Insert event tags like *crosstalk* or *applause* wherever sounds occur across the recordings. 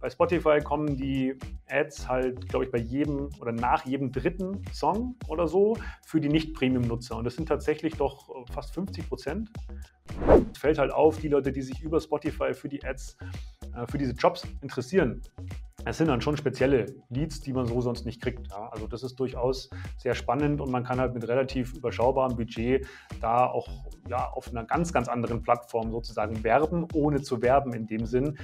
Bei Spotify kommen die Ads halt, glaube ich, bei jedem oder nach jedem dritten Song oder so für die Nicht-Premium-Nutzer. Und das sind tatsächlich doch fast 50 Prozent. Es fällt halt auf, die Leute, die sich über Spotify für die Ads, äh, für diese Jobs interessieren, es sind dann schon spezielle Leads, die man so sonst nicht kriegt. Ja. Also das ist durchaus sehr spannend und man kann halt mit relativ überschaubarem Budget da auch ja, auf einer ganz, ganz anderen Plattform sozusagen werben, ohne zu werben in dem Sinn.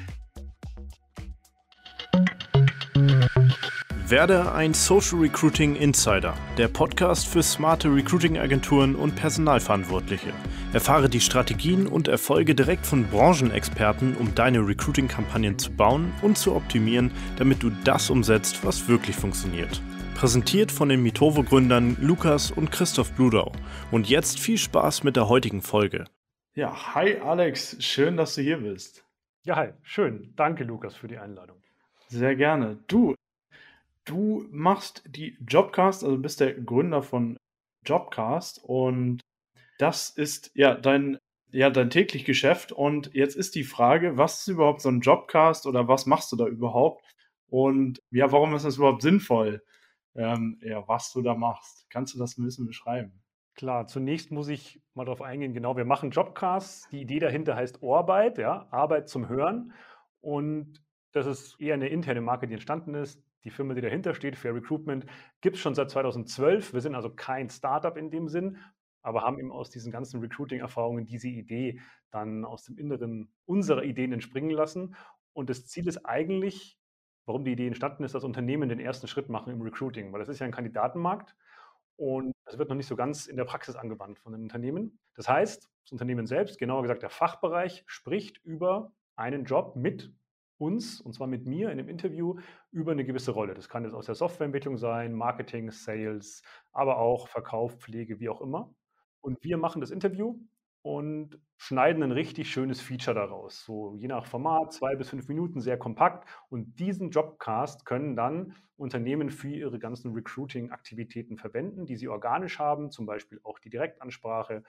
Werde ein Social Recruiting Insider, der Podcast für smarte Recruiting-Agenturen und Personalverantwortliche. Erfahre die Strategien und Erfolge direkt von Branchenexperten, um deine Recruiting-Kampagnen zu bauen und zu optimieren, damit du das umsetzt, was wirklich funktioniert. Präsentiert von den Mitovo-Gründern Lukas und Christoph Bludau. Und jetzt viel Spaß mit der heutigen Folge. Ja, hi Alex, schön, dass du hier bist. Ja, hi, schön. Danke, Lukas, für die Einladung. Sehr gerne. Du, Du machst die Jobcast, also bist der Gründer von Jobcast und das ist ja dein, ja dein täglich Geschäft. Und jetzt ist die Frage, was ist überhaupt so ein Jobcast oder was machst du da überhaupt? Und ja, warum ist das überhaupt sinnvoll, ähm, ja, was du da machst? Kannst du das ein bisschen beschreiben? Klar, zunächst muss ich mal darauf eingehen, genau, wir machen Jobcasts. Die Idee dahinter heißt Arbeit, ja, Arbeit zum Hören. Und das ist eher eine interne Marke, die entstanden ist. Die Firma, die dahinter steht, Fair Recruitment, gibt es schon seit 2012. Wir sind also kein Startup in dem Sinn, aber haben eben aus diesen ganzen Recruiting-Erfahrungen diese Idee dann aus dem Inneren unserer Ideen entspringen lassen. Und das Ziel ist eigentlich, warum die Idee entstanden ist, dass Unternehmen den ersten Schritt machen im Recruiting, weil das ist ja ein Kandidatenmarkt und das wird noch nicht so ganz in der Praxis angewandt von den Unternehmen. Das heißt, das Unternehmen selbst, genauer gesagt der Fachbereich, spricht über einen Job mit uns, und zwar mit mir in einem Interview, über eine gewisse Rolle. Das kann jetzt aus der Softwareentwicklung sein, Marketing, Sales, aber auch Verkauf, Pflege, wie auch immer. Und wir machen das Interview und schneiden ein richtig schönes Feature daraus. So je nach Format, zwei bis fünf Minuten, sehr kompakt. Und diesen Jobcast können dann Unternehmen für ihre ganzen Recruiting-Aktivitäten verwenden, die sie organisch haben, zum Beispiel auch die Direktansprache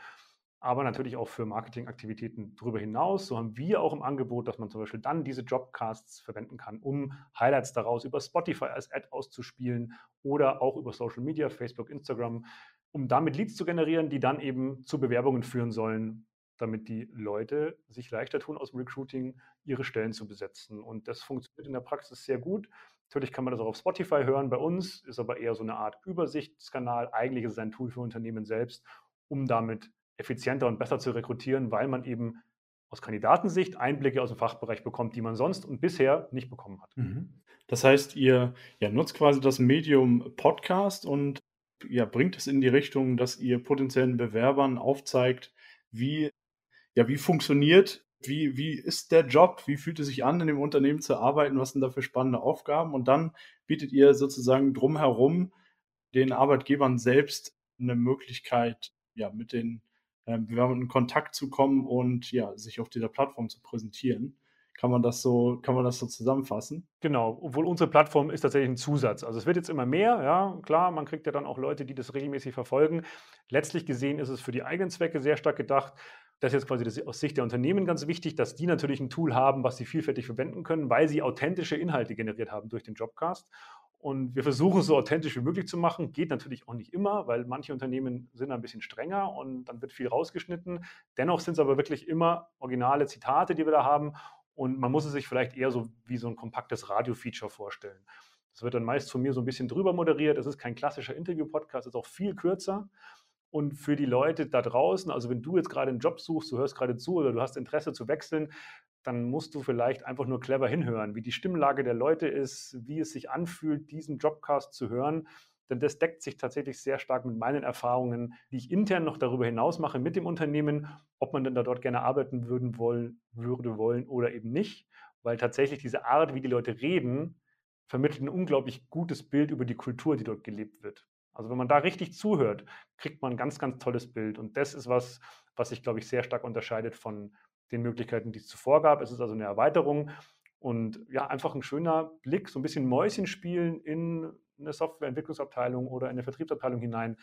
aber natürlich auch für Marketingaktivitäten darüber hinaus. So haben wir auch im Angebot, dass man zum Beispiel dann diese Jobcasts verwenden kann, um Highlights daraus über Spotify als Ad auszuspielen oder auch über Social Media, Facebook, Instagram, um damit Leads zu generieren, die dann eben zu Bewerbungen führen sollen, damit die Leute sich leichter tun, aus dem Recruiting ihre Stellen zu besetzen. Und das funktioniert in der Praxis sehr gut. Natürlich kann man das auch auf Spotify hören. Bei uns ist aber eher so eine Art Übersichtskanal. Eigentlich ist es ein Tool für Unternehmen selbst, um damit effizienter und besser zu rekrutieren, weil man eben aus Kandidatensicht Einblicke aus dem Fachbereich bekommt, die man sonst und bisher nicht bekommen hat. Mhm. Das heißt, ihr ja, nutzt quasi das Medium Podcast und ja, bringt es in die Richtung, dass ihr potenziellen Bewerbern aufzeigt, wie, ja, wie funktioniert, wie, wie ist der Job, wie fühlt es sich an, in dem Unternehmen zu arbeiten, was sind da für spannende Aufgaben und dann bietet ihr sozusagen drumherum den Arbeitgebern selbst eine Möglichkeit, ja, mit den ähm, Bewerbern in Kontakt zu kommen und ja, sich auf dieser Plattform zu präsentieren. Kann man das so, kann man das so zusammenfassen? Genau, obwohl unsere Plattform ist tatsächlich ein Zusatz. Also es wird jetzt immer mehr, ja, klar, man kriegt ja dann auch Leute, die das regelmäßig verfolgen. Letztlich gesehen ist es für die eigenen Zwecke sehr stark gedacht. Das ist jetzt quasi das, aus Sicht der Unternehmen ganz wichtig, dass die natürlich ein Tool haben, was sie vielfältig verwenden können, weil sie authentische Inhalte generiert haben durch den Jobcast. Und wir versuchen es so authentisch wie möglich zu machen. Geht natürlich auch nicht immer, weil manche Unternehmen sind ein bisschen strenger und dann wird viel rausgeschnitten. Dennoch sind es aber wirklich immer originale Zitate, die wir da haben. Und man muss es sich vielleicht eher so wie so ein kompaktes Radio-Feature vorstellen. Das wird dann meist von mir so ein bisschen drüber moderiert. Es ist kein klassischer Interview-Podcast, ist auch viel kürzer. Und für die Leute da draußen, also wenn du jetzt gerade einen Job suchst, du hörst gerade zu oder du hast Interesse zu wechseln, dann musst du vielleicht einfach nur clever hinhören, wie die Stimmlage der Leute ist, wie es sich anfühlt, diesen Jobcast zu hören. Denn das deckt sich tatsächlich sehr stark mit meinen Erfahrungen, die ich intern noch darüber hinaus mache mit dem Unternehmen, ob man denn da dort gerne arbeiten würden wollen, würde wollen oder eben nicht. Weil tatsächlich diese Art, wie die Leute reden, vermittelt ein unglaublich gutes Bild über die Kultur, die dort gelebt wird. Also wenn man da richtig zuhört, kriegt man ein ganz, ganz tolles Bild. Und das ist was, was sich, glaube ich, sehr stark unterscheidet von den Möglichkeiten, die es zuvor gab. Es ist also eine Erweiterung und ja, einfach ein schöner Blick, so ein bisschen Mäuschen spielen in eine Softwareentwicklungsabteilung oder in eine Vertriebsabteilung hinein,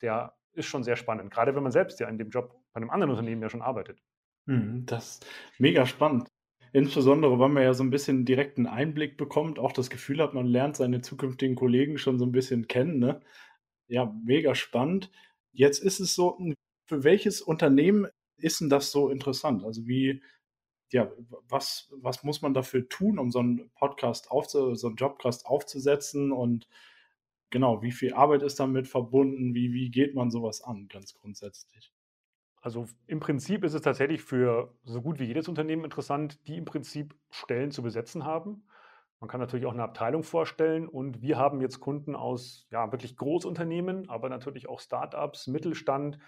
der ist schon sehr spannend, gerade wenn man selbst ja in dem Job bei einem anderen Unternehmen ja schon arbeitet. Mhm, das ist mega spannend. insbesondere, weil man ja so ein bisschen direkten Einblick bekommt, auch das Gefühl hat, man lernt seine zukünftigen Kollegen schon so ein bisschen kennen, ne? Ja, mega spannend. Jetzt ist es so, hm, für welches Unternehmen ist denn das so interessant? Also, wie ja, was was muss man dafür tun, um so einen Podcast aufzu so einen Jobcast aufzusetzen und genau, wie viel Arbeit ist damit verbunden? Wie wie geht man sowas an, ganz grundsätzlich? Also im Prinzip ist es tatsächlich für so gut wie jedes Unternehmen interessant, die im Prinzip Stellen zu besetzen haben. Man kann natürlich auch eine Abteilung vorstellen und wir haben jetzt Kunden aus ja, wirklich Großunternehmen, aber natürlich auch Startups, Mittelstand.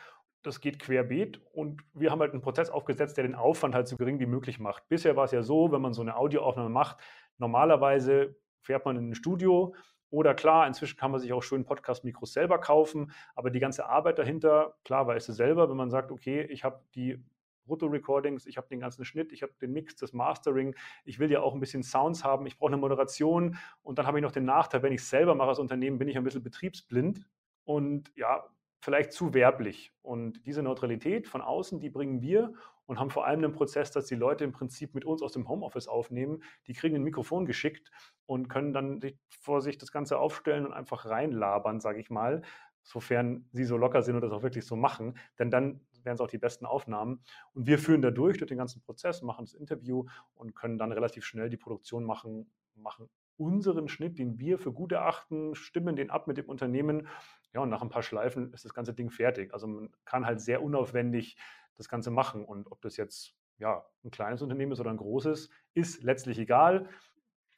Das geht querbeet und wir haben halt einen Prozess aufgesetzt, der den Aufwand halt so gering wie möglich macht. Bisher war es ja so, wenn man so eine Audioaufnahme macht, normalerweise fährt man in ein Studio, oder klar, inzwischen kann man sich auch schön Podcast-Mikros selber kaufen, aber die ganze Arbeit dahinter, klar weißt du selber, wenn man sagt, okay, ich habe die Brutto-Recordings, ich habe den ganzen Schnitt, ich habe den Mix, das Mastering, ich will ja auch ein bisschen Sounds haben, ich brauche eine Moderation und dann habe ich noch den Nachteil, wenn ich es selber mache als Unternehmen, bin ich ein bisschen betriebsblind und ja, vielleicht zu werblich. Und diese Neutralität von außen, die bringen wir und haben vor allem einen Prozess, dass die Leute im Prinzip mit uns aus dem Homeoffice aufnehmen. Die kriegen ein Mikrofon geschickt und können dann vor sich das Ganze aufstellen und einfach reinlabern, sage ich mal, sofern sie so locker sind und das auch wirklich so machen. Denn dann wären es auch die besten Aufnahmen. Und wir führen da durch, durch den ganzen Prozess, machen das Interview und können dann relativ schnell die Produktion machen, machen unseren Schnitt, den wir für gut erachten, stimmen den ab mit dem Unternehmen. Ja, und nach ein paar Schleifen ist das ganze Ding fertig. Also man kann halt sehr unaufwendig das Ganze machen. Und ob das jetzt ja, ein kleines Unternehmen ist oder ein großes, ist letztlich egal.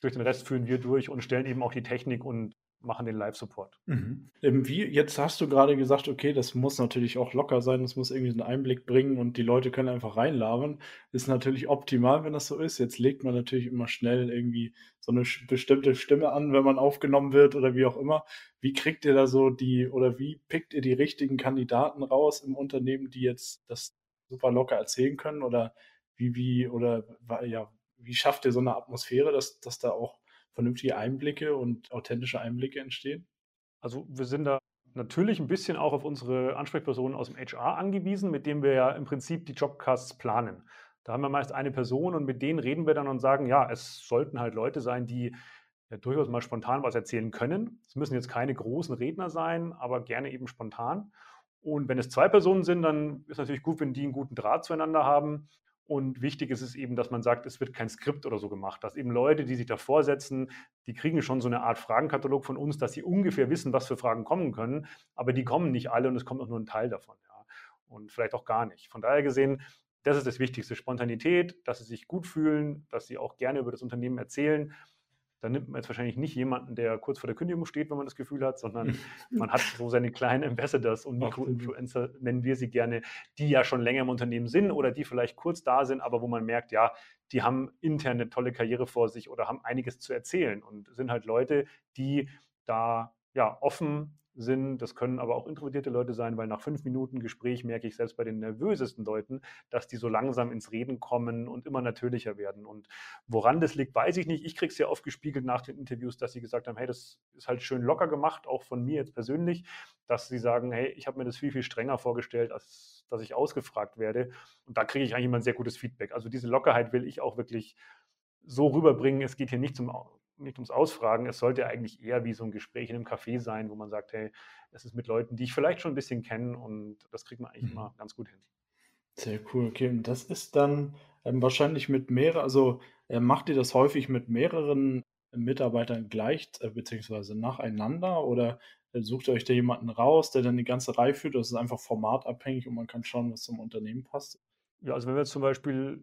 Durch den Rest führen wir durch und stellen eben auch die Technik und machen den Live-Support. Mhm. Ähm, wie, jetzt hast du gerade gesagt, okay, das muss natürlich auch locker sein, das muss irgendwie einen Einblick bringen und die Leute können einfach reinlabern. Ist natürlich optimal, wenn das so ist. Jetzt legt man natürlich immer schnell irgendwie so eine bestimmte Stimme an, wenn man aufgenommen wird oder wie auch immer. Wie kriegt ihr da so die oder wie pickt ihr die richtigen Kandidaten raus im Unternehmen, die jetzt das super locker erzählen können oder wie, wie, oder ja, wie schafft ihr so eine Atmosphäre, dass, dass da auch vernünftige Einblicke und authentische Einblicke entstehen? Also wir sind da natürlich ein bisschen auch auf unsere Ansprechpersonen aus dem HR angewiesen, mit denen wir ja im Prinzip die Jobcasts planen. Da haben wir meist eine Person und mit denen reden wir dann und sagen, ja, es sollten halt Leute sein, die ja durchaus mal spontan was erzählen können. Es müssen jetzt keine großen Redner sein, aber gerne eben spontan. Und wenn es zwei Personen sind, dann ist natürlich gut, wenn die einen guten Draht zueinander haben. Und wichtig ist es eben, dass man sagt, es wird kein Skript oder so gemacht, dass eben Leute, die sich davor setzen, die kriegen schon so eine Art Fragenkatalog von uns, dass sie ungefähr wissen, was für Fragen kommen können, aber die kommen nicht alle und es kommt auch nur ein Teil davon. Ja. Und vielleicht auch gar nicht. Von daher gesehen, das ist das Wichtigste, Spontanität, dass sie sich gut fühlen, dass sie auch gerne über das Unternehmen erzählen dann nimmt man jetzt wahrscheinlich nicht jemanden, der kurz vor der Kündigung steht, wenn man das Gefühl hat, sondern *laughs* man hat so seine kleinen Ambassadors und Mikroinfluencer, nennen wir sie gerne, die ja schon länger im Unternehmen sind oder die vielleicht kurz da sind, aber wo man merkt, ja, die haben intern eine tolle Karriere vor sich oder haben einiges zu erzählen und sind halt Leute, die da ja offen sind. Das können aber auch introvertierte Leute sein, weil nach fünf Minuten Gespräch merke ich selbst bei den nervösesten Leuten, dass die so langsam ins Reden kommen und immer natürlicher werden. Und woran das liegt, weiß ich nicht. Ich kriege es ja oft gespiegelt nach den Interviews, dass sie gesagt haben, hey, das ist halt schön locker gemacht, auch von mir jetzt persönlich, dass sie sagen, hey, ich habe mir das viel, viel strenger vorgestellt, als dass ich ausgefragt werde. Und da kriege ich eigentlich immer ein sehr gutes Feedback. Also diese Lockerheit will ich auch wirklich so rüberbringen. Es geht hier nicht zum nicht ums Ausfragen, es sollte eigentlich eher wie so ein Gespräch in einem Café sein, wo man sagt, hey, es ist mit Leuten, die ich vielleicht schon ein bisschen kenne und das kriegt man eigentlich mhm. immer ganz gut hin. Sehr cool, okay. Und das ist dann ähm, wahrscheinlich mit mehreren, also äh, macht ihr das häufig mit mehreren Mitarbeitern gleich, äh, beziehungsweise nacheinander oder äh, sucht ihr euch da jemanden raus, der dann die ganze Reihe führt? Das ist einfach formatabhängig und man kann schauen, was zum Unternehmen passt. Ja, also wenn wir jetzt zum Beispiel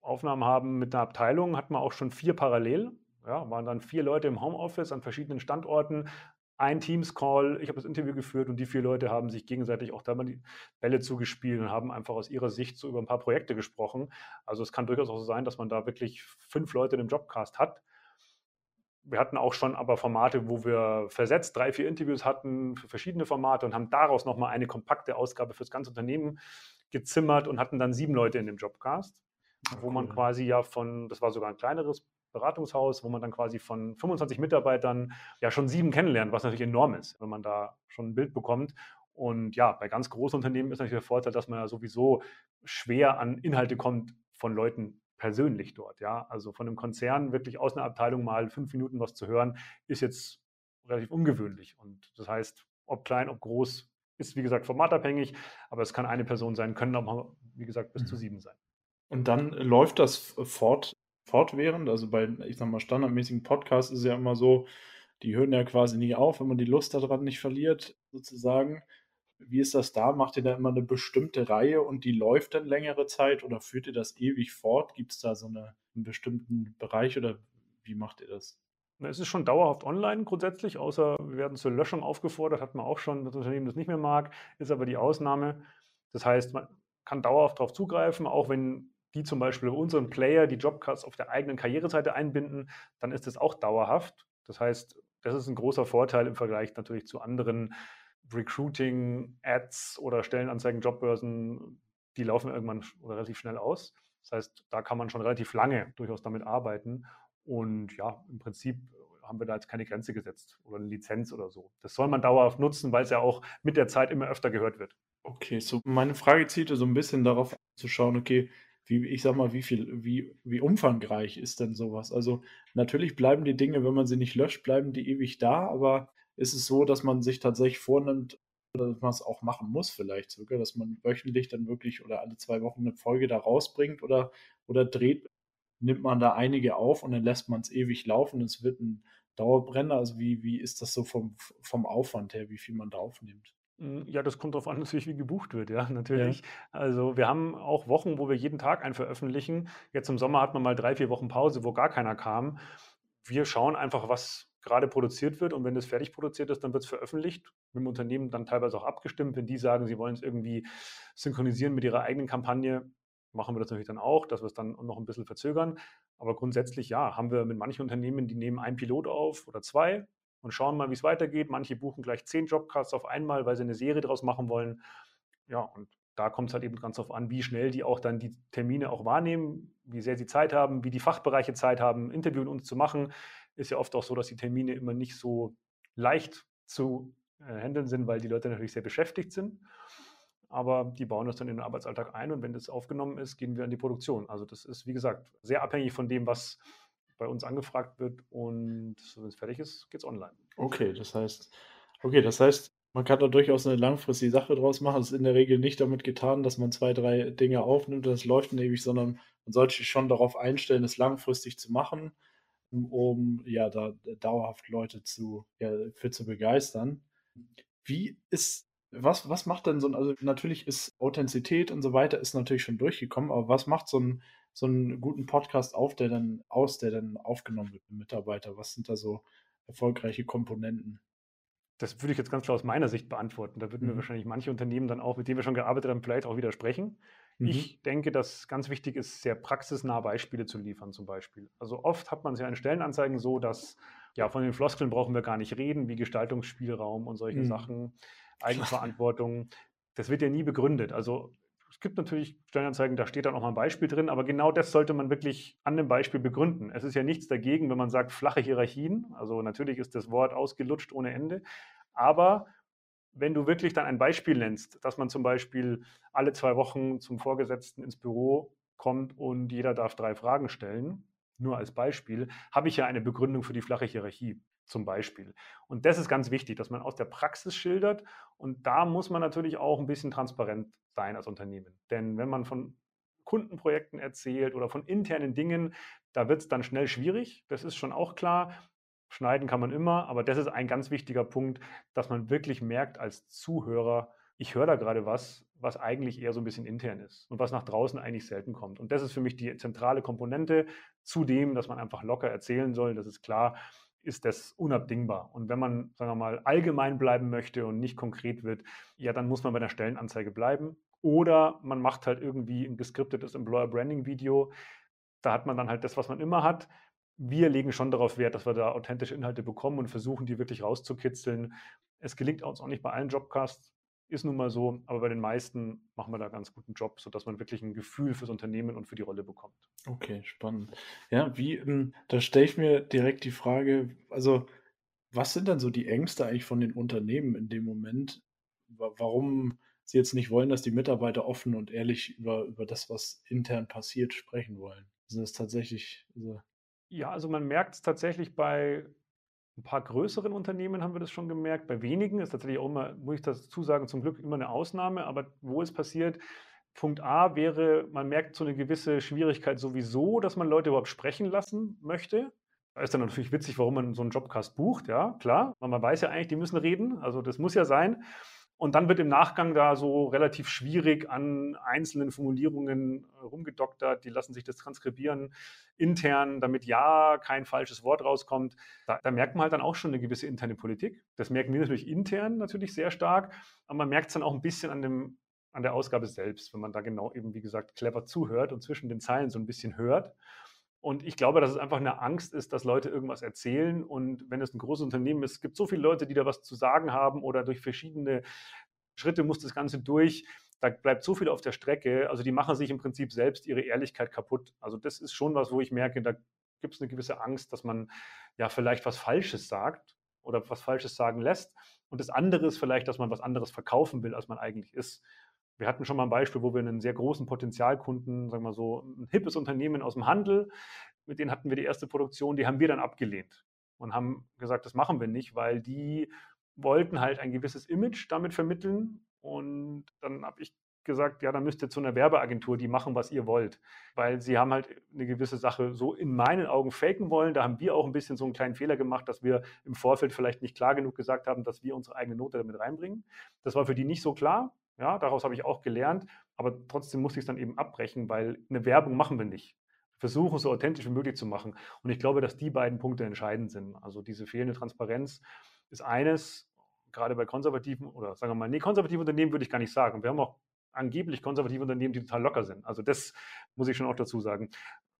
Aufnahmen haben mit einer Abteilung, hat man auch schon vier parallel. Ja, waren dann vier Leute im Homeoffice an verschiedenen Standorten, ein Teams-Call, ich habe das Interview geführt und die vier Leute haben sich gegenseitig auch da mal die Bälle zugespielt und haben einfach aus ihrer Sicht so über ein paar Projekte gesprochen. Also es kann durchaus auch so sein, dass man da wirklich fünf Leute in einem Jobcast hat. Wir hatten auch schon aber Formate, wo wir versetzt drei, vier Interviews hatten für verschiedene Formate und haben daraus nochmal eine kompakte Ausgabe fürs ganze Unternehmen gezimmert und hatten dann sieben Leute in dem Jobcast, wo man quasi ja von, das war sogar ein kleineres Beratungshaus, wo man dann quasi von 25 Mitarbeitern ja schon sieben kennenlernt, was natürlich enorm ist, wenn man da schon ein Bild bekommt. Und ja, bei ganz großen Unternehmen ist natürlich der Vorteil, dass man ja sowieso schwer an Inhalte kommt von Leuten, persönlich dort. Ja, also von einem Konzern wirklich aus einer Abteilung mal fünf Minuten was zu hören, ist jetzt relativ ungewöhnlich. Und das heißt, ob klein, ob groß, ist wie gesagt formatabhängig, aber es kann eine Person sein, können auch wie gesagt bis mhm. zu sieben sein. Und dann läuft das fort, fortwährend. Also bei, ich sag mal, standardmäßigen Podcasts ist es ja immer so, die hören ja quasi nie auf, wenn man die Lust daran nicht verliert, sozusagen. Wie ist das da? Macht ihr da immer eine bestimmte Reihe und die läuft dann längere Zeit oder führt ihr das ewig fort? Gibt es da so eine, einen bestimmten Bereich oder wie macht ihr das? Es ist schon dauerhaft online grundsätzlich, außer wir werden zur Löschung aufgefordert, hat man auch schon, das Unternehmen das nicht mehr mag, ist aber die Ausnahme. Das heißt, man kann dauerhaft darauf zugreifen, auch wenn die zum Beispiel unseren Player die Jobcasts auf der eigenen Karriereseite einbinden, dann ist es auch dauerhaft. Das heißt, das ist ein großer Vorteil im Vergleich natürlich zu anderen Recruiting-Ads oder Stellenanzeigen, Jobbörsen. Die laufen irgendwann relativ schnell aus. Das heißt, da kann man schon relativ lange durchaus damit arbeiten. Und ja, im Prinzip haben wir da jetzt keine Grenze gesetzt oder eine Lizenz oder so. Das soll man dauerhaft nutzen, weil es ja auch mit der Zeit immer öfter gehört wird. Okay, so meine Frage zielte so ein bisschen darauf zu schauen, okay, wie, ich sag mal, wie viel, wie, wie umfangreich ist denn sowas? Also natürlich bleiben die Dinge, wenn man sie nicht löscht, bleiben die ewig da, aber ist es so, dass man sich tatsächlich vornimmt, dass man es auch machen muss, vielleicht sogar, dass man wöchentlich dann wirklich oder alle zwei Wochen eine Folge da rausbringt oder, oder dreht, nimmt man da einige auf und dann lässt man es ewig laufen. Es wird ein Dauerbrenner. Also wie, wie ist das so vom, vom Aufwand her, wie viel man da aufnimmt? Hm, ja, das kommt darauf an, *laughs* natürlich, wie gebucht wird, ja, natürlich. Ja. Also wir haben auch Wochen, wo wir jeden Tag einen veröffentlichen. Jetzt im Sommer hat man mal drei, vier Wochen Pause, wo gar keiner kam. Wir schauen einfach, was gerade produziert wird und wenn das fertig produziert ist, dann wird es veröffentlicht. Mit dem Unternehmen dann teilweise auch abgestimmt. Wenn die sagen, sie wollen es irgendwie synchronisieren mit ihrer eigenen Kampagne, machen wir das natürlich dann auch, dass wir es dann noch ein bisschen verzögern. Aber grundsätzlich ja, haben wir mit manchen Unternehmen, die nehmen einen Pilot auf oder zwei und schauen mal, wie es weitergeht. Manche buchen gleich zehn Jobcasts auf einmal, weil sie eine Serie daraus machen wollen. Ja, und da kommt es halt eben ganz darauf an, wie schnell die auch dann die Termine auch wahrnehmen, wie sehr sie Zeit haben, wie die Fachbereiche Zeit haben, Interview mit uns zu machen. Ist ja oft auch so, dass die Termine immer nicht so leicht zu äh, handeln sind, weil die Leute natürlich sehr beschäftigt sind. Aber die bauen das dann in den Arbeitsalltag ein und wenn das aufgenommen ist, gehen wir an die Produktion. Also das ist, wie gesagt, sehr abhängig von dem, was bei uns angefragt wird und wenn es fertig ist, geht es online. Okay, das heißt, okay, das heißt, man kann da durchaus eine langfristige Sache draus machen. Es ist in der Regel nicht damit getan, dass man zwei, drei Dinge aufnimmt und es läuft ewig, sondern man sollte sich schon darauf einstellen, es langfristig zu machen, um ja da dauerhaft Leute zu, ja, für zu begeistern. Wie ist was, was macht denn so ein, also natürlich ist Authentizität und so weiter ist natürlich schon durchgekommen, aber was macht so ein, so einen guten Podcast auf, der dann aus, der dann aufgenommen wird mit Mitarbeiter? Was sind da so erfolgreiche Komponenten? Das würde ich jetzt ganz klar aus meiner Sicht beantworten. Da würden mhm. mir wahrscheinlich manche Unternehmen dann auch, mit denen wir schon gearbeitet haben, vielleicht auch widersprechen. Mhm. Ich denke, dass ganz wichtig ist, sehr praxisnahe Beispiele zu liefern, zum Beispiel. Also oft hat man es ja in Stellenanzeigen so, dass ja von den Floskeln brauchen wir gar nicht reden, wie Gestaltungsspielraum und solche mhm. Sachen, Eigenverantwortung. Das wird ja nie begründet. Also es gibt natürlich Stellenanzeigen, da steht dann auch mal ein Beispiel drin, aber genau das sollte man wirklich an dem Beispiel begründen. Es ist ja nichts dagegen, wenn man sagt flache Hierarchien. Also natürlich ist das Wort ausgelutscht ohne Ende, aber wenn du wirklich dann ein Beispiel nennst, dass man zum Beispiel alle zwei Wochen zum Vorgesetzten ins Büro kommt und jeder darf drei Fragen stellen, nur als Beispiel, habe ich ja eine Begründung für die flache Hierarchie zum Beispiel. Und das ist ganz wichtig, dass man aus der Praxis schildert. Und da muss man natürlich auch ein bisschen transparent sein als Unternehmen. Denn wenn man von Kundenprojekten erzählt oder von internen Dingen, da wird es dann schnell schwierig. Das ist schon auch klar. Schneiden kann man immer, aber das ist ein ganz wichtiger Punkt, dass man wirklich merkt als Zuhörer, ich höre da gerade was, was eigentlich eher so ein bisschen intern ist und was nach draußen eigentlich selten kommt. Und das ist für mich die zentrale Komponente, zudem, dass man einfach locker erzählen soll, das ist klar ist das unabdingbar. Und wenn man, sagen wir mal, allgemein bleiben möchte und nicht konkret wird, ja, dann muss man bei der Stellenanzeige bleiben. Oder man macht halt irgendwie ein geskriptetes Employer Branding Video. Da hat man dann halt das, was man immer hat. Wir legen schon darauf Wert, dass wir da authentische Inhalte bekommen und versuchen, die wirklich rauszukitzeln. Es gelingt uns auch nicht bei allen Jobcasts, ist nun mal so, aber bei den meisten machen wir da ganz guten Job, sodass man wirklich ein Gefühl fürs Unternehmen und für die Rolle bekommt. Okay, spannend. Ja, wie, ähm, da stelle ich mir direkt die Frage, also was sind dann so die Ängste eigentlich von den Unternehmen in dem Moment, warum sie jetzt nicht wollen, dass die Mitarbeiter offen und ehrlich über, über das, was intern passiert, sprechen wollen? Also das ist tatsächlich. Also ja, also man merkt es tatsächlich bei ein paar größeren Unternehmen haben wir das schon gemerkt. Bei wenigen ist tatsächlich auch immer, muss ich dazu sagen, zum Glück immer eine Ausnahme. Aber wo es passiert, Punkt A wäre, man merkt so eine gewisse Schwierigkeit sowieso, dass man Leute überhaupt sprechen lassen möchte. Da ist dann natürlich witzig, warum man so einen Jobcast bucht, ja, klar. Man weiß ja eigentlich, die müssen reden, also das muss ja sein. Und dann wird im Nachgang da so relativ schwierig an einzelnen Formulierungen äh, rumgedoktert. Die lassen sich das transkribieren intern, damit ja kein falsches Wort rauskommt. Da, da, merkt man halt dann auch schon eine gewisse interne Politik. Das merken wir natürlich intern natürlich sehr stark, aber man merkt es dann auch ein bisschen an, dem, an der Ausgabe selbst, wenn man da genau eben, wie gesagt, clever zuhört und zwischen den Zeilen so ein bisschen hört. Und ich glaube, dass es einfach eine Angst ist, dass Leute irgendwas erzählen. Und wenn es ein großes Unternehmen ist, es gibt so viele Leute, die da was zu sagen haben oder durch verschiedene Schritte muss das Ganze durch. Da bleibt so viel auf der Strecke. Also die machen sich im Prinzip selbst ihre Ehrlichkeit kaputt. Also das ist schon was, wo ich merke, da gibt es eine gewisse Angst, dass man ja vielleicht was Falsches sagt oder was Falsches sagen lässt. Und das andere ist vielleicht, dass man was anderes verkaufen will, als man eigentlich ist. Wir hatten schon mal ein Beispiel, wo wir einen sehr großen Potenzialkunden, sagen wir so, ein hippes Unternehmen aus dem Handel, mit denen hatten wir die erste Produktion, die haben wir dann abgelehnt und haben gesagt, das machen wir nicht, weil die wollten halt ein gewisses Image damit vermitteln. Und dann habe ich gesagt, ja, dann müsst ihr zu einer Werbeagentur, die machen, was ihr wollt. Weil sie haben halt eine gewisse Sache so in meinen Augen faken wollen. Da haben wir auch ein bisschen so einen kleinen Fehler gemacht, dass wir im Vorfeld vielleicht nicht klar genug gesagt haben, dass wir unsere eigene Note damit reinbringen. Das war für die nicht so klar. Ja, daraus habe ich auch gelernt, aber trotzdem musste ich es dann eben abbrechen, weil eine Werbung machen wir nicht. Wir versuchen so authentisch wie möglich zu machen. Und ich glaube, dass die beiden Punkte entscheidend sind. Also diese fehlende Transparenz ist eines, gerade bei konservativen oder sagen wir mal, nee, konservative Unternehmen würde ich gar nicht sagen. Wir haben auch angeblich konservative Unternehmen, die total locker sind. Also das muss ich schon auch dazu sagen.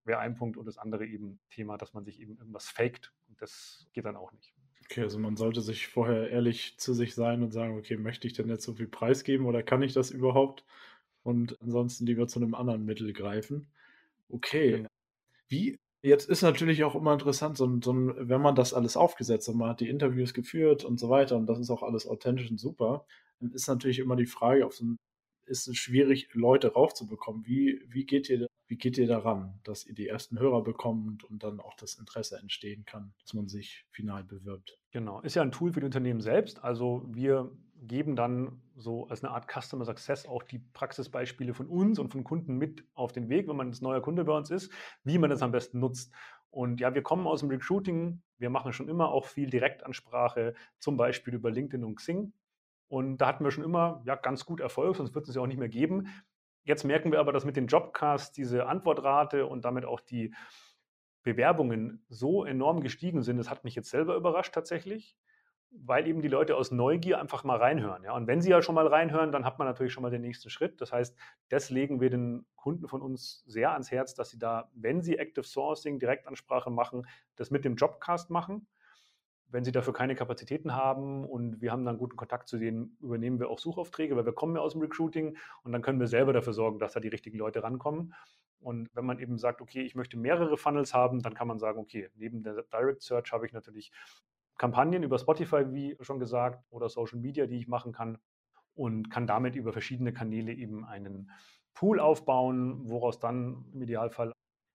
Wäre ein Punkt und das andere eben Thema, dass man sich eben irgendwas faked. Und das geht dann auch nicht. Okay, also man sollte sich vorher ehrlich zu sich sein und sagen, okay, möchte ich denn jetzt so viel preisgeben oder kann ich das überhaupt? Und ansonsten lieber zu einem anderen Mittel greifen. Okay. Genau. Wie, jetzt ist natürlich auch immer interessant, so ein, so ein, wenn man das alles aufgesetzt hat, man hat die Interviews geführt und so weiter und das ist auch alles authentisch und super, dann ist natürlich immer die Frage, auf so ein, ist es schwierig, Leute raufzubekommen. Wie, wie, geht ihr, wie geht ihr daran, dass ihr die ersten Hörer bekommt und dann auch das Interesse entstehen kann, dass man sich final bewirbt? Genau, ist ja ein Tool für die Unternehmen selbst. Also wir geben dann so als eine Art Customer Success auch die Praxisbeispiele von uns und von Kunden mit auf den Weg, wenn man jetzt neuer Kunde bei uns ist, wie man das am besten nutzt. Und ja, wir kommen aus dem Recruiting, wir machen schon immer auch viel Direktansprache, zum Beispiel über LinkedIn und Xing. Und da hatten wir schon immer ja, ganz gut Erfolg, sonst wird es ja auch nicht mehr geben. Jetzt merken wir aber, dass mit den Jobcasts diese Antwortrate und damit auch die Bewerbungen so enorm gestiegen sind. Das hat mich jetzt selber überrascht tatsächlich, weil eben die Leute aus Neugier einfach mal reinhören. Ja? Und wenn sie ja schon mal reinhören, dann hat man natürlich schon mal den nächsten Schritt. Das heißt, das legen wir den Kunden von uns sehr ans Herz, dass sie da, wenn sie Active Sourcing, Direktansprache machen, das mit dem Jobcast machen wenn sie dafür keine Kapazitäten haben und wir haben dann guten Kontakt zu denen, übernehmen wir auch Suchaufträge, weil wir kommen ja aus dem Recruiting und dann können wir selber dafür sorgen, dass da die richtigen Leute rankommen. Und wenn man eben sagt, okay, ich möchte mehrere Funnels haben, dann kann man sagen, okay, neben der Direct Search habe ich natürlich Kampagnen über Spotify, wie schon gesagt, oder Social Media, die ich machen kann und kann damit über verschiedene Kanäle eben einen Pool aufbauen, woraus dann im Idealfall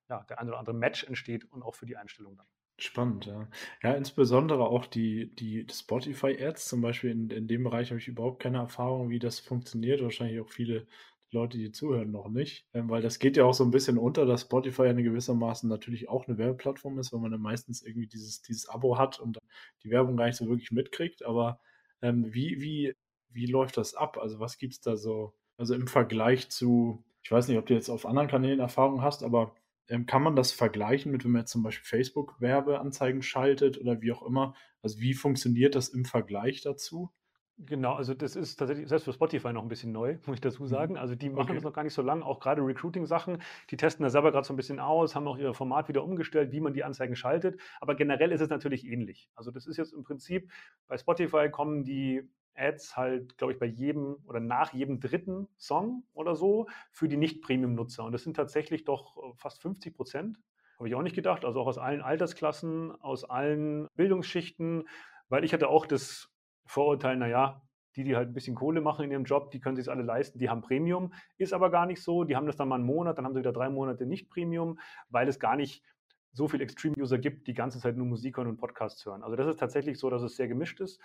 ja, der ein oder andere Match entsteht und auch für die Einstellung dann. Spannend, ja. Ja, insbesondere auch die, die Spotify-Ads, zum Beispiel in, in dem Bereich habe ich überhaupt keine Erfahrung, wie das funktioniert. Wahrscheinlich auch viele Leute, die zuhören, noch nicht. Ähm, weil das geht ja auch so ein bisschen unter, dass Spotify in gewissermaßen natürlich auch eine Werbeplattform ist, weil man dann meistens irgendwie dieses, dieses Abo hat und die Werbung gar nicht so wirklich mitkriegt. Aber ähm, wie, wie, wie läuft das ab? Also was gibt es da so, also im Vergleich zu, ich weiß nicht, ob du jetzt auf anderen Kanälen Erfahrung hast, aber ähm, kann man das vergleichen mit, wenn man jetzt zum Beispiel Facebook-Werbeanzeigen schaltet oder wie auch immer? Also wie funktioniert das im Vergleich dazu? Genau, also das ist tatsächlich selbst für Spotify noch ein bisschen neu, *laughs* muss ich dazu mhm. sagen. Also die machen okay. das noch gar nicht so lange, auch gerade Recruiting-Sachen. Die testen da selber gerade so ein bisschen aus, haben auch ihr Format wieder umgestellt, wie man die Anzeigen schaltet. Aber generell ist es natürlich ähnlich. Also das ist jetzt im Prinzip, bei Spotify kommen die Ads halt, glaube ich, bei jedem oder nach jedem dritten Song oder so für die Nicht-Premium-Nutzer. Und das sind tatsächlich doch äh, fast 50 Prozent. Habe ich auch nicht gedacht. Also auch aus allen Altersklassen, aus allen Bildungsschichten, weil ich hatte auch das Vorurteil, naja, Die, die halt ein bisschen Kohle machen in ihrem Job, die können sich alle leisten, die haben Premium. Ist aber gar nicht so. Die haben das dann mal einen Monat, dann haben sie wieder drei Monate nicht Premium, weil es gar nicht so viele Extreme-User gibt, die die ganze Zeit nur Musik hören und Podcasts hören. Also das ist tatsächlich so, dass es sehr gemischt ist.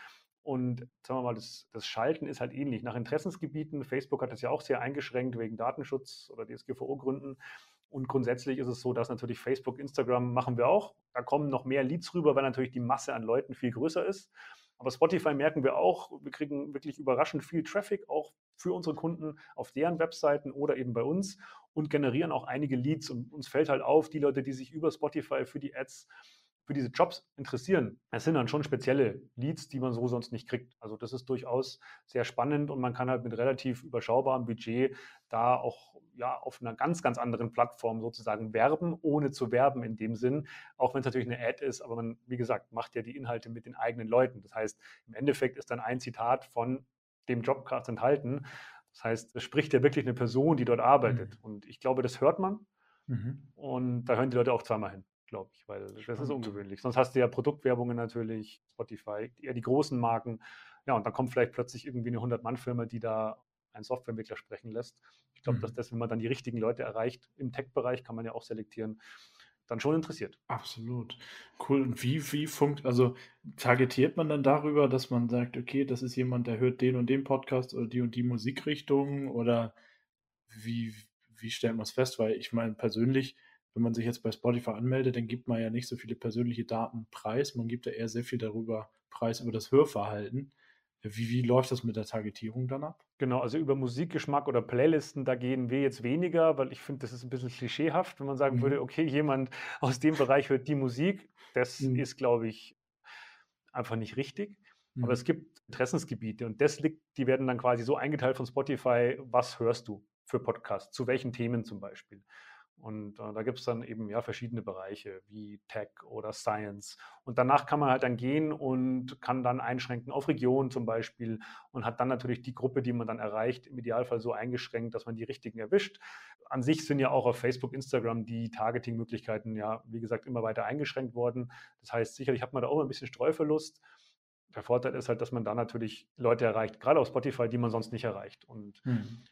Und sagen wir mal, das, das, Schalten ist halt ähnlich. Nach Interessensgebieten, Facebook hat das ja auch sehr eingeschränkt wegen Datenschutz oder DSGVO-Gründen. Und grundsätzlich ist es so, dass natürlich Facebook, Instagram machen wir auch. Da kommen noch mehr Leads rüber, weil natürlich die Masse an Leuten viel größer ist. Aber Spotify merken wir auch, wir kriegen wirklich überraschend viel Traffic, auch für unsere Kunden auf deren Webseiten oder eben bei uns und generieren auch einige Leads. Und uns fällt halt auf, die Leute, die sich über Spotify für die Ads für diese Jobs interessieren, es sind dann schon spezielle Leads, die man so sonst nicht kriegt. Also das ist durchaus sehr spannend und man kann halt mit relativ überschaubarem Budget da auch ja auf einer ganz, ganz anderen Plattform sozusagen werben, ohne zu werben in dem Sinn, auch wenn es natürlich eine Ad ist, aber man, wie gesagt, macht ja die Inhalte mit den eigenen Leuten. Das heißt, im Endeffekt ist dann ein Zitat von dem Jobcast enthalten. Das heißt, es spricht ja wirklich eine Person, die dort arbeitet. Mhm. Und ich glaube, das hört man. Mhm. Und da hören die Leute auch zweimal hin glaube ich, weil Spannend. das ist ungewöhnlich. Sonst hast du ja Produktwerbungen natürlich, Spotify, eher die großen Marken. Ja, und dann kommt vielleicht plötzlich irgendwie eine 100-Mann-Firma, die da einen Softwareentwickler sprechen lässt. Ich glaube, mhm. dass das, wenn man dann die richtigen Leute erreicht, im Tech-Bereich kann man ja auch selektieren, dann schon interessiert. Absolut. Cool. Und wie, wie funkt, also targetiert man dann darüber, dass man sagt, okay, das ist jemand, der hört den und den Podcast oder die und die Musikrichtung oder wie, wie stellt man es fest? Weil ich meine, persönlich wenn man sich jetzt bei Spotify anmeldet, dann gibt man ja nicht so viele persönliche Daten preis. Man gibt ja eher sehr viel darüber preis, über das Hörverhalten. Wie, wie läuft das mit der Targetierung dann ab? Genau, also über Musikgeschmack oder Playlisten, da gehen wir jetzt weniger, weil ich finde, das ist ein bisschen klischeehaft, wenn man sagen mhm. würde, okay, jemand *laughs* aus dem Bereich hört die Musik. Das mhm. ist, glaube ich, einfach nicht richtig. Mhm. Aber es gibt Interessensgebiete und das liegt, die werden dann quasi so eingeteilt von Spotify, was hörst du für Podcasts, zu welchen Themen zum Beispiel. Und äh, da gibt es dann eben ja verschiedene Bereiche wie Tech oder Science. Und danach kann man halt dann gehen und kann dann einschränken auf Region zum Beispiel und hat dann natürlich die Gruppe, die man dann erreicht, im Idealfall so eingeschränkt, dass man die richtigen erwischt. An sich sind ja auch auf Facebook, Instagram die Targeting-Möglichkeiten ja, wie gesagt, immer weiter eingeschränkt worden. Das heißt, sicherlich hat man da auch ein bisschen Streuverlust. Der Vorteil ist halt, dass man da natürlich Leute erreicht, gerade auf Spotify, die man sonst nicht erreicht und hm.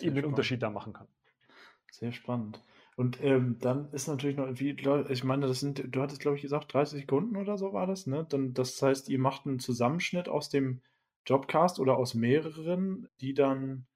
eben den Unterschied da machen kann. Sehr spannend. Und ähm, dann ist natürlich noch, wie, ich meine, das sind, du hattest, glaube ich, gesagt, 30 Sekunden oder so war das, ne? Dann, das heißt, ihr macht einen Zusammenschnitt aus dem Jobcast oder aus mehreren, die dann,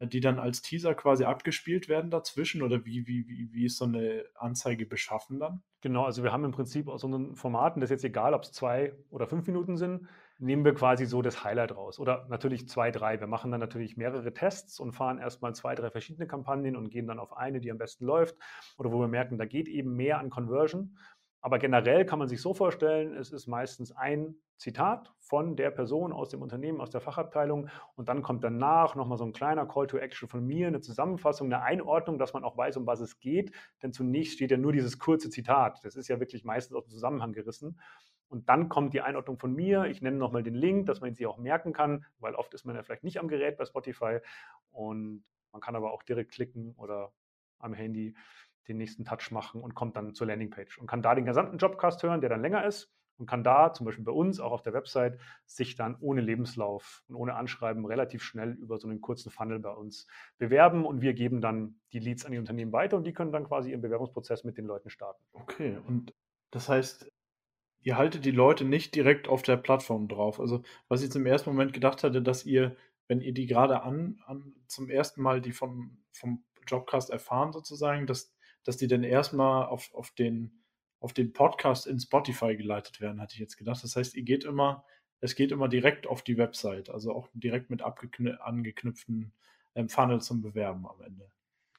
die dann als Teaser quasi abgespielt werden dazwischen oder wie, wie, wie, wie ist so eine Anzeige beschaffen dann? Genau, also wir haben im Prinzip aus unseren Formaten, das ist jetzt egal, ob es zwei oder fünf Minuten sind, nehmen wir quasi so das Highlight raus. Oder natürlich zwei, drei. Wir machen dann natürlich mehrere Tests und fahren erstmal zwei, drei verschiedene Kampagnen und gehen dann auf eine, die am besten läuft. Oder wo wir merken, da geht eben mehr an Conversion. Aber generell kann man sich so vorstellen, es ist meistens ein Zitat von der Person aus dem Unternehmen, aus der Fachabteilung und dann kommt danach nochmal so ein kleiner Call to Action von mir, eine Zusammenfassung, eine Einordnung, dass man auch weiß, um was es geht. Denn zunächst steht ja nur dieses kurze Zitat. Das ist ja wirklich meistens aus dem Zusammenhang gerissen. Und dann kommt die Einordnung von mir. Ich nenne nochmal den Link, dass man sie auch merken kann, weil oft ist man ja vielleicht nicht am Gerät bei Spotify. Und man kann aber auch direkt klicken oder am Handy den nächsten Touch machen und kommt dann zur Landingpage und kann da den gesamten Jobcast hören, der dann länger ist und kann da zum Beispiel bei uns auch auf der Website sich dann ohne Lebenslauf und ohne Anschreiben relativ schnell über so einen kurzen Funnel bei uns bewerben und wir geben dann die Leads an die Unternehmen weiter und die können dann quasi ihren Bewerbungsprozess mit den Leuten starten. Okay, und das heißt, ihr haltet die Leute nicht direkt auf der Plattform drauf. Also, was ich zum ersten Moment gedacht hatte, dass ihr, wenn ihr die gerade an, an zum ersten Mal die vom, vom Jobcast erfahren, sozusagen, dass, dass die dann erstmal auf, auf, den, auf den Podcast in Spotify geleitet werden, hatte ich jetzt gedacht. Das heißt, ihr geht immer, es geht immer direkt auf die Website, also auch direkt mit angeknüpften ähm, Funnel zum Bewerben am Ende.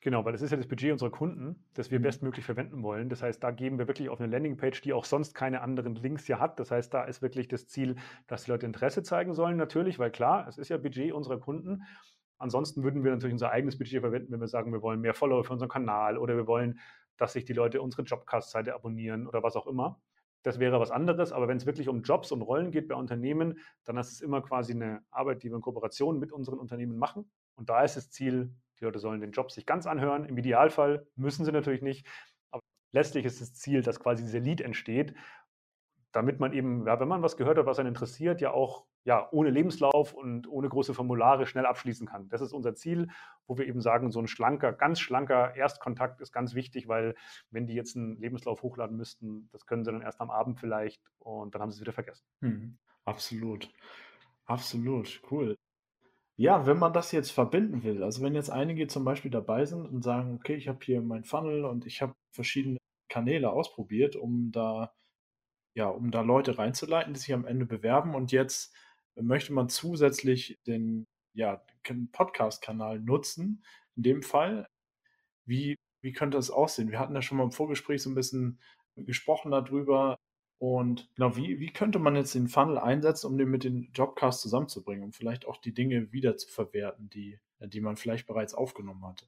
Genau, weil das ist ja das Budget unserer Kunden, das wir mhm. bestmöglich verwenden wollen. Das heißt, da geben wir wirklich auf eine Landingpage, die auch sonst keine anderen Links ja hat. Das heißt, da ist wirklich das Ziel, dass die Leute Interesse zeigen sollen, natürlich, weil klar, es ist ja Budget unserer Kunden. Ansonsten würden wir natürlich unser eigenes Budget verwenden, wenn wir sagen, wir wollen mehr Follower für unseren Kanal oder wir wollen, dass sich die Leute unsere Jobcast-Seite abonnieren oder was auch immer. Das wäre was anderes, aber wenn es wirklich um Jobs und Rollen geht bei Unternehmen, dann ist es immer quasi eine Arbeit, die wir in Kooperation mit unseren Unternehmen machen. Und da ist das Ziel, die Leute sollen den Job sich ganz anhören. Im Idealfall müssen sie natürlich nicht. Aber letztlich ist das Ziel, dass quasi dieser Lead entsteht. damit man eben, ja, wenn man was gehört hat, was einen interessiert, ja auch ja, ohne Lebenslauf und ohne große Formulare schnell abschließen kann. Das ist unser Ziel, wo wir eben sagen, so ein schlanker, ganz schlanker Erstkontakt ist ganz wichtig, weil wenn die jetzt einen Lebenslauf hochladen müssten, das können sie dann erst am Abend vielleicht und dann haben sie es wieder vergessen. Mhm. Absolut. Absolut. Cool. Ja, wenn man das jetzt verbinden will, also wenn jetzt einige zum Beispiel dabei sind und sagen, okay, ich habe hier mein Funnel und ich habe verschiedene Kanäle ausprobiert, um da ja, um da Leute reinzuleiten, die sich am Ende bewerben. Und jetzt möchte man zusätzlich den ja, Podcast-Kanal nutzen. In dem Fall, wie, wie könnte das aussehen? Wir hatten ja schon mal im Vorgespräch so ein bisschen gesprochen darüber. Und genau, wie, wie könnte man jetzt den Funnel einsetzen, um den mit den Jobcasts zusammenzubringen, um vielleicht auch die Dinge wieder zu verwerten, die, die man vielleicht bereits aufgenommen hatte?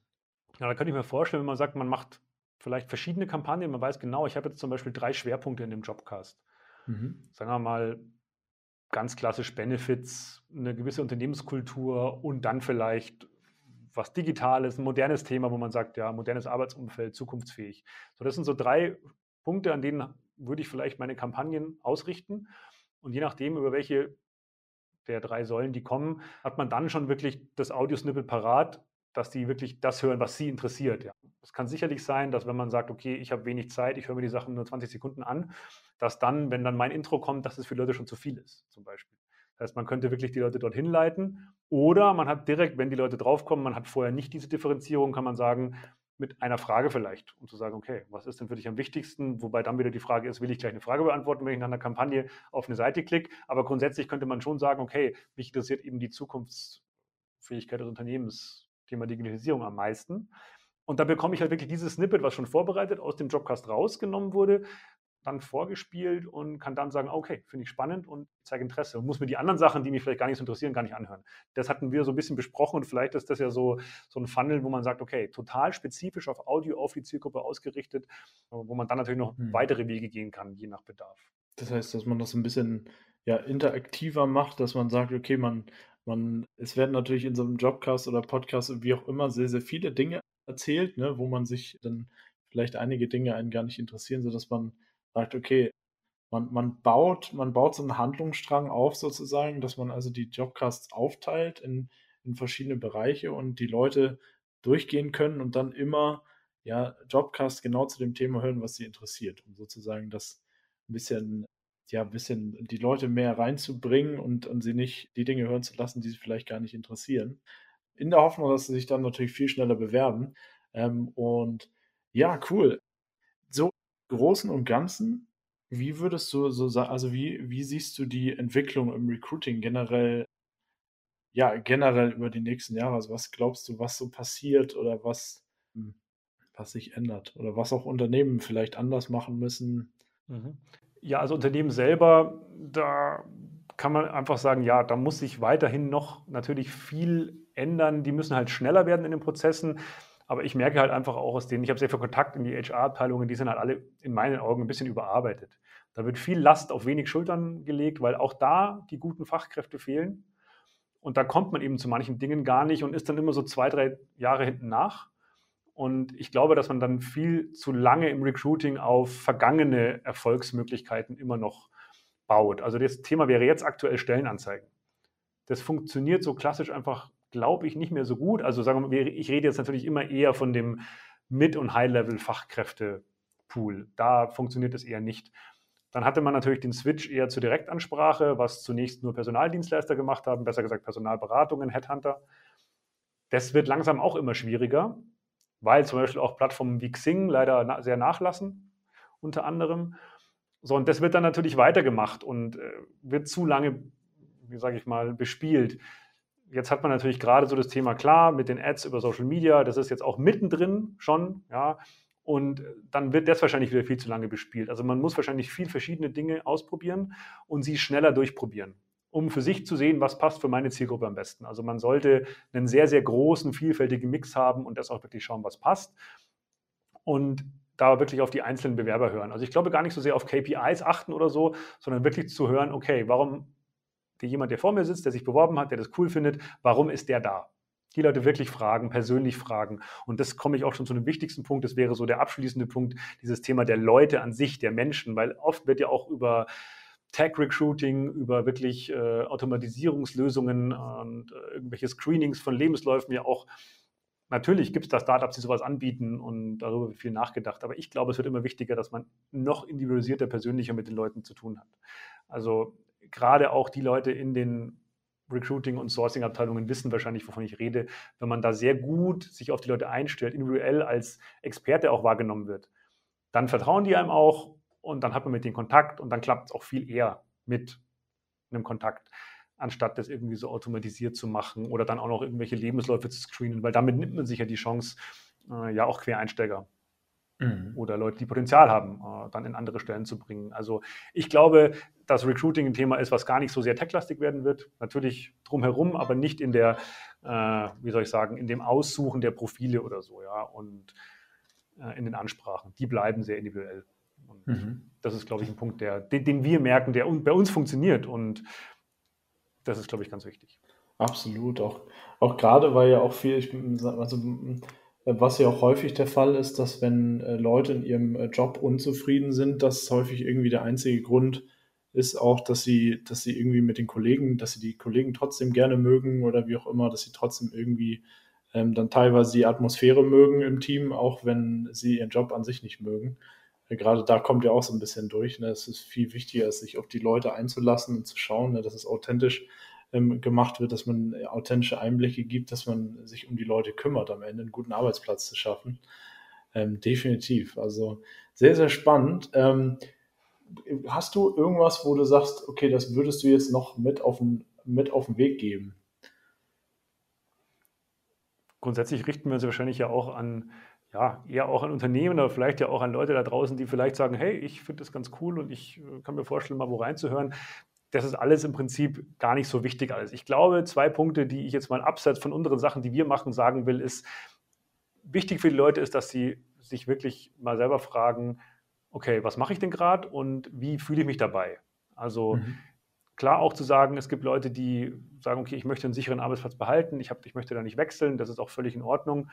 Ja, da könnte ich mir vorstellen, wenn man sagt, man macht vielleicht verschiedene Kampagnen. Man weiß genau, ich habe jetzt zum Beispiel drei Schwerpunkte in dem Jobcast. Mhm. Sagen wir mal, ganz klassisch Benefits, eine gewisse Unternehmenskultur und dann vielleicht was Digitales, ein modernes Thema, wo man sagt, ja, modernes Arbeitsumfeld, zukunftsfähig. So, das sind so drei Punkte, an denen würde ich vielleicht meine Kampagnen ausrichten. Und je nachdem, über welche der drei Säulen die kommen, hat man dann schon wirklich das Audiosnippet parat, dass die wirklich das hören, was sie interessiert. Ja. Es kann sicherlich sein, dass wenn man sagt, okay, ich habe wenig Zeit, ich höre mir die Sachen nur 20 Sekunden an, dass dann, wenn dann mein Intro kommt, dass es für Leute schon zu viel ist, zum Beispiel. Das heißt, man könnte wirklich die Leute dorthin leiten. Oder man hat direkt, wenn die Leute draufkommen, man hat vorher nicht diese Differenzierung, kann man sagen, mit einer Frage vielleicht, um zu sagen, okay, was ist denn für dich am wichtigsten? Wobei dann wieder die Frage ist, will ich gleich eine Frage beantworten, wenn ich nach einer Kampagne auf eine Seite klicke? Aber grundsätzlich könnte man schon sagen, okay, mich interessiert eben die Zukunftsfähigkeit des Unternehmens Thema Digitalisierung am meisten. Und da bekomme ich halt wirklich dieses Snippet, was schon vorbereitet aus dem Jobcast rausgenommen wurde, dann vorgespielt und kann dann sagen, okay, finde ich spannend und zeige Interesse und muss mir die anderen Sachen, die mich vielleicht gar nicht so interessieren, gar nicht anhören. Das hatten wir so ein bisschen besprochen und vielleicht ist das ja so, so ein Funnel, wo man sagt, okay, total spezifisch auf Audio, auf die Zielgruppe ausgerichtet, wo man dann natürlich noch hm. weitere Wege gehen kann, je nach Bedarf. Das heißt, dass man das ein bisschen ja, interaktiver macht, dass man sagt, okay, man man, es werden natürlich in so einem Jobcast oder Podcast wie auch immer sehr, sehr viele Dinge erzählt, ne, wo man sich dann vielleicht einige Dinge einen gar nicht interessieren, sodass man sagt, okay, man, man baut, man baut so einen Handlungsstrang auf sozusagen, dass man also die Jobcasts aufteilt in, in verschiedene Bereiche und die Leute durchgehen können und dann immer ja, Jobcast genau zu dem Thema hören, was sie interessiert, um sozusagen das ein bisschen ja, ein bisschen die Leute mehr reinzubringen und, und sie nicht die Dinge hören zu lassen, die sie vielleicht gar nicht interessieren. In der Hoffnung, dass sie sich dann natürlich viel schneller bewerben. Ähm, und ja, cool. Großen und Ganzen, wie würdest du so sagen, also wie, wie siehst du die Entwicklung im Recruiting generell, ja, generell über die nächsten Jahre? Also was glaubst du, was so passiert oder was, hm, was sich ändert oder was auch Unternehmen vielleicht anders machen müssen? Mhm. Ja, also Unternehmen selber, da kann man einfach sagen, ja, da muss sich weiterhin noch natürlich viel ändern. Die müssen halt schneller werden in den Prozessen. Aber ich merke halt einfach auch aus denen, ich habe sehr viel Kontakt in die HR-Abteilungen, die sind halt alle in meinen Augen ein bisschen überarbeitet. Da wird viel Last auf wenig Schultern gelegt, weil auch da die guten Fachkräfte fehlen. Und da kommt man eben zu manchen Dingen gar nicht und ist dann immer so zwei, drei Jahre hinten nach. Und ich glaube, dass man dann viel zu lange im Recruiting auf vergangene Erfolgsmöglichkeiten immer noch baut. Also das Thema wäre jetzt aktuell Stellenanzeigen. Das funktioniert so klassisch einfach, glaube ich, nicht mehr so gut. Also sagen wir, ich rede jetzt natürlich immer eher von dem Mid- und High-Level-Fachkräfte-Pool. Da funktioniert es eher nicht. Dann hatte man natürlich den Switch eher zur Direktansprache, was zunächst nur Personaldienstleister gemacht haben, besser gesagt Personalberatungen, Headhunter. Das wird langsam auch immer schwieriger weil zum Beispiel auch Plattformen wie Xing leider sehr nachlassen, unter anderem. So, und das wird dann natürlich weitergemacht und äh, wird zu lange, wie sage ich mal, bespielt. Jetzt hat man natürlich gerade so das Thema klar mit den Ads über Social Media, das ist jetzt auch mittendrin schon, ja. Und dann wird das wahrscheinlich wieder viel zu lange bespielt. Also man muss wahrscheinlich viel verschiedene Dinge ausprobieren und sie schneller durchprobieren um für sich zu sehen, was passt für meine Zielgruppe am besten. Also man sollte einen sehr, sehr großen, vielfältigen Mix haben und das auch wirklich schauen, was passt. Und da wirklich auf die einzelnen Bewerber hören. Also ich glaube gar nicht so sehr auf KPIs achten oder so, sondern wirklich zu hören, okay, warum der jemand, der vor mir sitzt, der sich beworben hat, der das cool findet, warum ist der da? Die Leute wirklich fragen, persönlich fragen. Und das komme ich auch schon zu dem wichtigsten Punkt. Das wäre so der abschließende Punkt, dieses Thema der Leute an sich, der Menschen, weil oft wird ja auch über Tech-Recruiting, über wirklich äh, Automatisierungslösungen und äh, irgendwelche Screenings von Lebensläufen ja auch. Natürlich gibt es da Startups, die sowas anbieten und darüber wird viel nachgedacht. Aber ich glaube, es wird immer wichtiger, dass man noch individualisierter, persönlicher mit den Leuten zu tun hat. Also gerade auch die Leute in den Recruiting- und Sourcing-Abteilungen wissen wahrscheinlich, wovon ich rede, wenn man da sehr gut sich auf die Leute einstellt, individuell als Experte auch wahrgenommen wird, dann vertrauen die einem auch und dann hat man mit denen Kontakt und dann klappt es auch viel eher mit einem Kontakt, anstatt das irgendwie so automatisiert zu machen oder dann auch noch irgendwelche Lebensläufe zu screenen, weil damit nimmt man sich ja die Chance, äh, ja auch Quereinsteiger mhm. oder Leute, die Potenzial haben, äh, dann in andere Stellen zu bringen. Also ich glaube, dass Recruiting ein Thema ist, was gar nicht so sehr techlastig werden wird. Natürlich drumherum, aber nicht in der, äh, wie soll ich sagen, in dem Aussuchen der Profile oder so, ja, und äh, in den Ansprachen. Die bleiben sehr individuell. Und mhm. das ist, glaube ich, ein Punkt, der, den, den wir merken, der bei uns funktioniert. Und das ist, glaube ich, ganz wichtig. Absolut. Auch, auch gerade, weil ja auch viel, ich, also, was ja auch häufig der Fall ist, dass wenn äh, Leute in ihrem äh, Job unzufrieden sind, dass häufig irgendwie der einzige Grund ist auch, dass sie, dass sie irgendwie mit den Kollegen, dass sie die Kollegen trotzdem gerne mögen oder wie auch immer, dass sie trotzdem irgendwie ähm, dann teilweise die Atmosphäre mögen im Team, auch wenn sie ihren Job an sich nicht mögen gerade da kommt ja auch so ein bisschen durch. Ne? Es ist viel wichtiger, sich auf die Leute einzulassen und zu schauen, ne, dass es authentisch ähm, gemacht wird, dass man authentische Einblicke gibt, dass man sich um die Leute kümmert, am Ende einen guten Arbeitsplatz zu schaffen. Ähm, definitiv. Also sehr, sehr spannend. Ähm, hast du irgendwas, wo du sagst, okay, das würdest du jetzt noch mit auf den, mit auf den Weg geben? Grundsätzlich richten wir uns wahrscheinlich ja auch an ja, eher auch an Unternehmen oder vielleicht ja auch an Leute da draußen, die vielleicht sagen, hey, ich finde das ganz cool und ich äh, kann mir vorstellen, mal wo reinzuhören. Das ist alles im Prinzip gar nicht so wichtig alles. Ich glaube, zwei Punkte, die ich jetzt mal abseits von unseren Sachen, die wir machen, sagen will, ist, wichtig für die Leute ist, dass sie sich wirklich mal selber fragen, okay, was mache ich denn gerade und wie fühle ich mich dabei? Also mhm. klar auch zu sagen, es gibt Leute, die sagen, okay, ich möchte einen sicheren Arbeitsplatz behalten, ich, hab, ich möchte da nicht wechseln, das ist auch völlig in Ordnung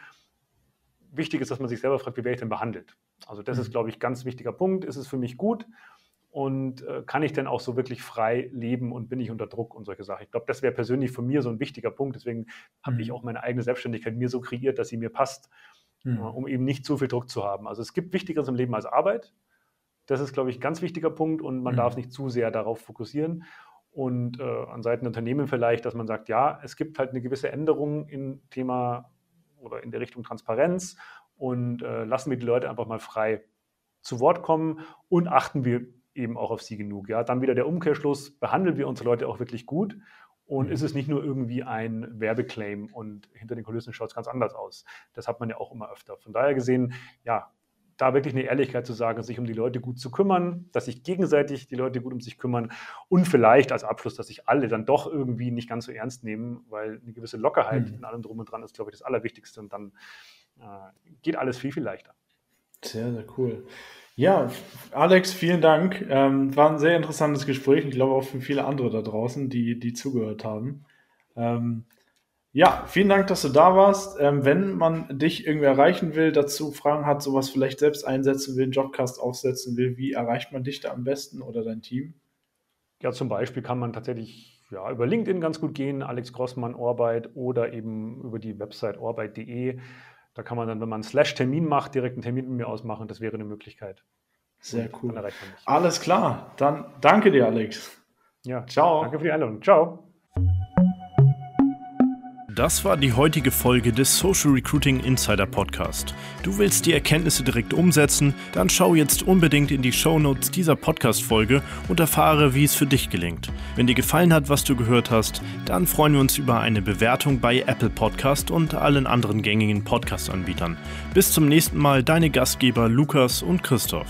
wichtig ist, dass man sich selber fragt, wie werde ich denn behandelt? Also das mhm. ist, glaube ich, ganz wichtiger Punkt. Ist es für mich gut? Und äh, kann ich denn auch so wirklich frei leben und bin ich unter Druck und solche Sachen? Ich glaube, das wäre persönlich von mir so ein wichtiger Punkt. Deswegen mhm. habe ich auch meine eigene Selbstständigkeit mir so kreiert, dass sie mir passt, mhm. äh, um eben nicht zu viel Druck zu haben. Also es gibt Wichtigeres im Leben als Arbeit. Das ist, glaube ich, ein ganz wichtiger Punkt und man mhm. darf nicht zu sehr darauf fokussieren. Und äh, an Seiten der Unternehmen vielleicht, dass man sagt, ja, es gibt halt eine gewisse Änderung im Thema oder in der Richtung Transparenz und äh, lassen wir die Leute einfach mal frei zu Wort kommen und achten wir eben auch auf sie genug. Ja, dann wieder der Umkehrschluss, behandeln wir unsere Leute auch wirklich gut und mhm. ist es nicht nur irgendwie ein Werbeclaim und hinter den Kulissen schaut es ganz anders aus. Das hat man ja auch immer öfter. Von daher gesehen, ja, da wirklich eine Ehrlichkeit zu sagen, sich um die Leute gut zu kümmern, dass sich gegenseitig die Leute gut um sich kümmern und vielleicht als Abschluss, dass sich alle dann doch irgendwie nicht ganz so ernst nehmen, weil eine gewisse Lockerheit mhm. in allem drum und dran ist, glaube ich, das Allerwichtigste und dann äh, geht alles viel, viel leichter. Sehr, sehr cool. Ja, Alex, vielen Dank. Ähm, war ein sehr interessantes Gespräch. Ich glaube auch für viele andere da draußen, die, die zugehört haben. Ähm, ja, vielen Dank, dass du da warst. Ähm, wenn man dich irgendwie erreichen will, dazu Fragen hat, sowas vielleicht selbst einsetzen will, einen Jobcast aufsetzen will, wie erreicht man dich da am besten oder dein Team? Ja, zum Beispiel kann man tatsächlich ja, über LinkedIn ganz gut gehen, Alex Grossmann Orbeit oder eben über die Website orbeit.de. Da kann man dann, wenn man einen Slash-Termin macht, direkt einen Termin mit mir ausmachen. Das wäre eine Möglichkeit. Sehr cool. Alles klar. Dann danke dir, Alex. Ja, ciao. Danke für die Einladung. Ciao. Das war die heutige Folge des Social Recruiting Insider Podcast. Du willst die Erkenntnisse direkt umsetzen? Dann schau jetzt unbedingt in die Show Notes dieser Podcast-Folge und erfahre, wie es für dich gelingt. Wenn dir gefallen hat, was du gehört hast, dann freuen wir uns über eine Bewertung bei Apple Podcast und allen anderen gängigen Podcast-Anbietern. Bis zum nächsten Mal, deine Gastgeber Lukas und Christoph.